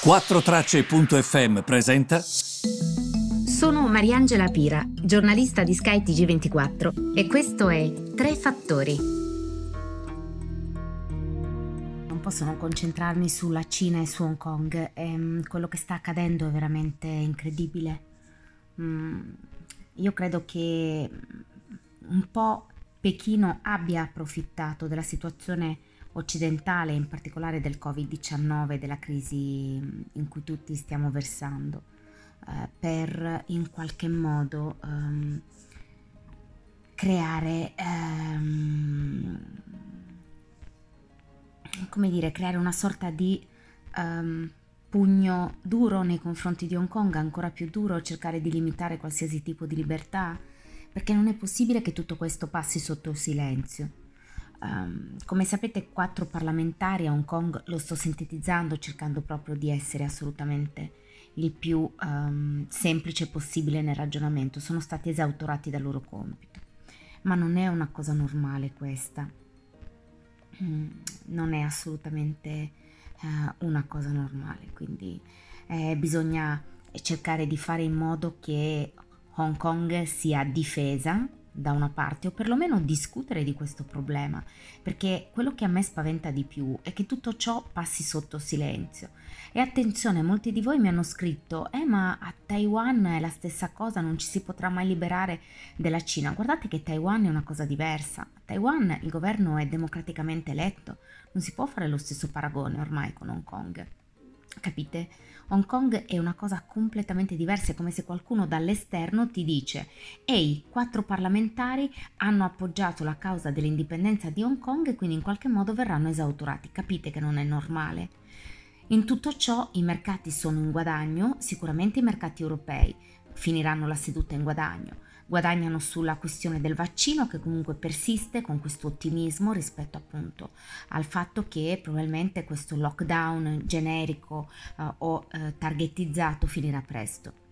4Tracce.fm presenta. Sono Mariangela Pira, giornalista di Sky TG24 e questo è Tre Fattori. Non posso non concentrarmi sulla Cina e su Hong Kong. Ehm, quello che sta accadendo è veramente incredibile. Mm, io credo che un po' Pechino abbia approfittato della situazione occidentale, in particolare del Covid-19, della crisi in cui tutti stiamo versando, eh, per in qualche modo um, creare, um, come dire, creare una sorta di um, pugno duro nei confronti di Hong Kong, ancora più duro, cercare di limitare qualsiasi tipo di libertà, perché non è possibile che tutto questo passi sotto silenzio. Um, come sapete, quattro parlamentari a Hong Kong, lo sto sintetizzando cercando proprio di essere assolutamente il più um, semplice possibile nel ragionamento, sono stati esautorati dal loro compito. Ma non è una cosa normale questa, mm, non è assolutamente uh, una cosa normale, quindi eh, bisogna cercare di fare in modo che Hong Kong sia difesa da una parte o perlomeno discutere di questo problema, perché quello che a me spaventa di più è che tutto ciò passi sotto silenzio. E attenzione, molti di voi mi hanno scritto, eh ma a Taiwan è la stessa cosa, non ci si potrà mai liberare della Cina. Guardate che Taiwan è una cosa diversa. A Taiwan il governo è democraticamente eletto, non si può fare lo stesso paragone ormai con Hong Kong. Capite? Hong Kong è una cosa completamente diversa, è come se qualcuno dall'esterno ti dice ehi, quattro parlamentari hanno appoggiato la causa dell'indipendenza di Hong Kong e quindi in qualche modo verranno esautorati. Capite che non è normale? In tutto ciò i mercati sono in guadagno, sicuramente i mercati europei finiranno la seduta in guadagno guadagnano sulla questione del vaccino che comunque persiste con questo ottimismo rispetto appunto al fatto che probabilmente questo lockdown generico uh, o uh, targetizzato finirà presto.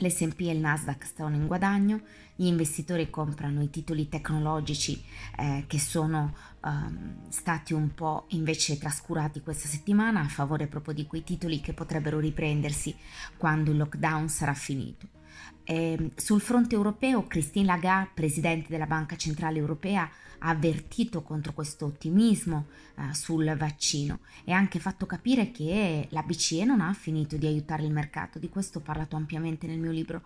L'SP e il Nasdaq stanno in guadagno, gli investitori comprano i titoli tecnologici eh, che sono um, stati un po' invece trascurati questa settimana a favore proprio di quei titoli che potrebbero riprendersi quando il lockdown sarà finito. Eh, sul fronte europeo, Christine Lagarde, presidente della Banca Centrale Europea, ha avvertito contro questo ottimismo eh, sul vaccino e ha anche fatto capire che la BCE non ha finito di aiutare il mercato, di questo ho parlato ampiamente nel mio libro.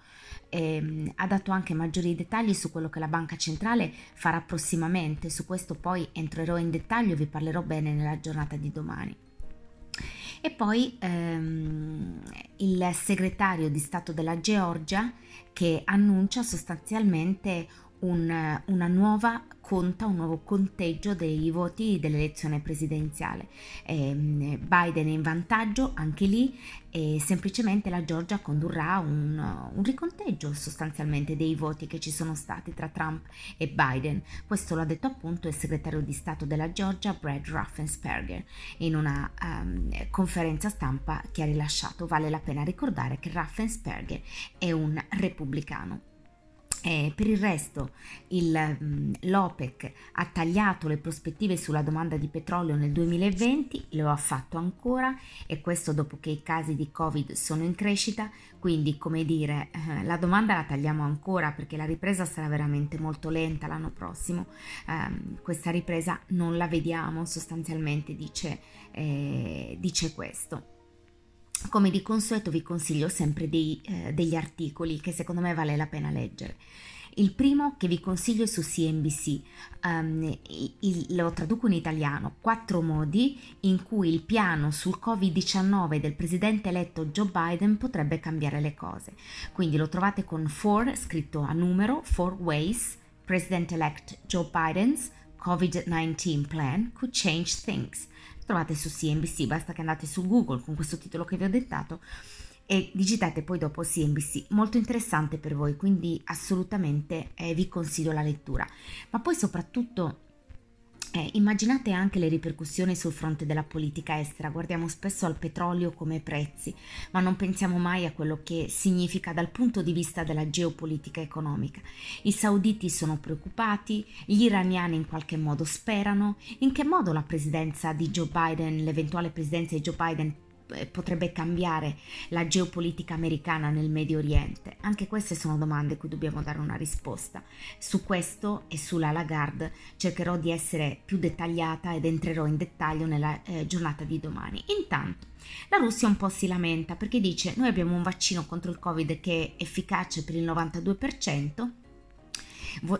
Eh, ha dato anche maggiori dettagli su quello che la Banca Centrale farà prossimamente, su questo poi entrerò in dettaglio e vi parlerò bene nella giornata di domani. E poi ehm, il segretario di Stato della Georgia che annuncia sostanzialmente un, una nuova conta, un nuovo conteggio dei voti dell'elezione presidenziale. Eh, Biden è in vantaggio anche lì e semplicemente la Georgia condurrà un, un, riconteggio sostanzialmente dei voti che ci sono stati tra Trump e Biden. Questo l'ha detto appunto il segretario di Stato della Georgia, Brad Raffensperger, in una um, conferenza stampa che ha rilasciato. Vale la pena ricordare che Raffensperger è un repubblicano. Eh, per il resto il, mm, l'OPEC ha tagliato le prospettive sulla domanda di petrolio nel 2020, lo ha fatto ancora e questo dopo che i casi di Covid sono in crescita, quindi come dire eh, la domanda la tagliamo ancora perché la ripresa sarà veramente molto lenta l'anno prossimo, eh, questa ripresa non la vediamo sostanzialmente dice, eh, dice questo. Come di consueto vi consiglio sempre dei, eh, degli articoli che secondo me vale la pena leggere. Il primo che vi consiglio è su CNBC, um, ehm, il, lo traduco in italiano, quattro modi in cui il piano sul Covid-19 del presidente eletto Joe Biden potrebbe cambiare le cose. Quindi lo trovate con four, scritto a numero, four ways President-elect Joe Biden's COVID-19 plan could change things trovate su CNBC, basta che andate su Google con questo titolo che vi ho dettato e digitate poi dopo CNBC, molto interessante per voi, quindi assolutamente eh, vi consiglio la lettura. Ma poi soprattutto eh, immaginate anche le ripercussioni sul fronte della politica estera, guardiamo spesso al petrolio come prezzi, ma non pensiamo mai a quello che significa dal punto di vista della geopolitica economica. I sauditi sono preoccupati, gli iraniani in qualche modo sperano, in che modo la presidenza di Joe Biden, l'eventuale presidenza di Joe Biden potrebbe cambiare la geopolitica americana nel Medio Oriente? Anche queste sono domande a cui dobbiamo dare una risposta. Su questo e sulla Lagarde cercherò di essere più dettagliata ed entrerò in dettaglio nella eh, giornata di domani. Intanto, la Russia un po' si lamenta perché dice noi abbiamo un vaccino contro il Covid che è efficace per il 92%,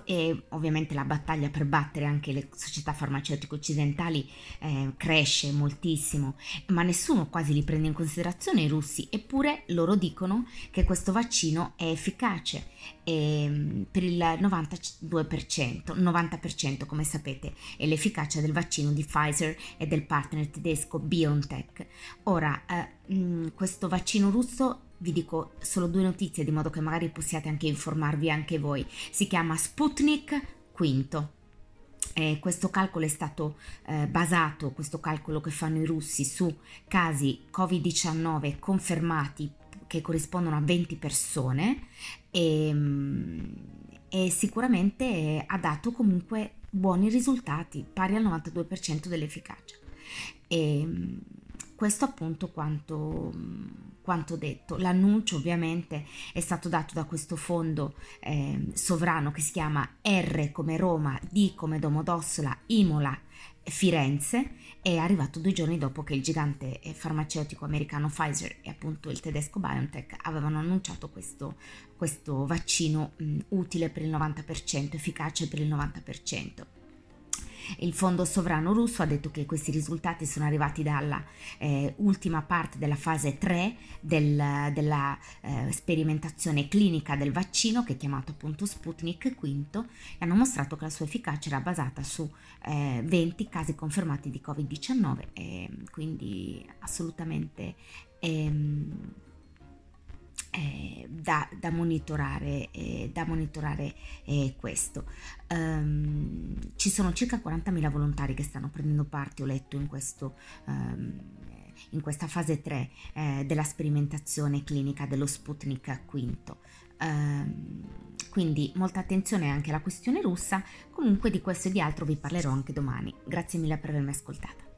e ovviamente la battaglia per battere anche le società farmaceutiche occidentali eh, cresce moltissimo, ma nessuno quasi li prende in considerazione i russi, eppure loro dicono che questo vaccino è efficace eh, per il 92%, 90% come sapete è l'efficacia del vaccino di Pfizer e del partner tedesco BioNTech. Ora, eh, questo vaccino russo vi dico solo due notizie di modo che magari possiate anche informarvi anche voi. Si chiama Sputnik V. Eh, questo calcolo è stato eh, basato, questo calcolo che fanno i russi, su casi Covid-19 confermati che corrispondono a 20 persone e, ehm, e sicuramente ha dato comunque buoni risultati, pari al 92% dell'efficacia. E, ehm, questo appunto quanto, quanto, detto. L'annuncio ovviamente è stato dato da questo fondo eh, sovrano che si chiama R come Roma, D come Domodossola, Imola, Firenze è arrivato due giorni dopo che il gigante eh, farmaceutico americano Pfizer e appunto il tedesco BioNTech avevano annunciato questo, questo vaccino mh, utile per il 90%, efficace per il 90%. Il fondo sovrano russo ha detto che questi risultati sono arrivati dalla eh, ultima parte della fase 3 del, della eh, sperimentazione clinica del vaccino che è chiamato appunto Sputnik V e hanno mostrato che la sua efficacia era basata su eh, 20 casi confermati di Covid-19 e quindi assolutamente ehm, eh, da, da, monitorare, eh, da monitorare eh, questo. Um, ci sono circa 40.000 volontari che stanno prendendo parte, ho letto in, questo, um, in questa fase 3 eh, della sperimentazione clinica dello Sputnik V. Um, quindi molta attenzione anche alla questione russa, comunque di questo e di altro vi parlerò anche domani. Grazie mille per avermi ascoltata.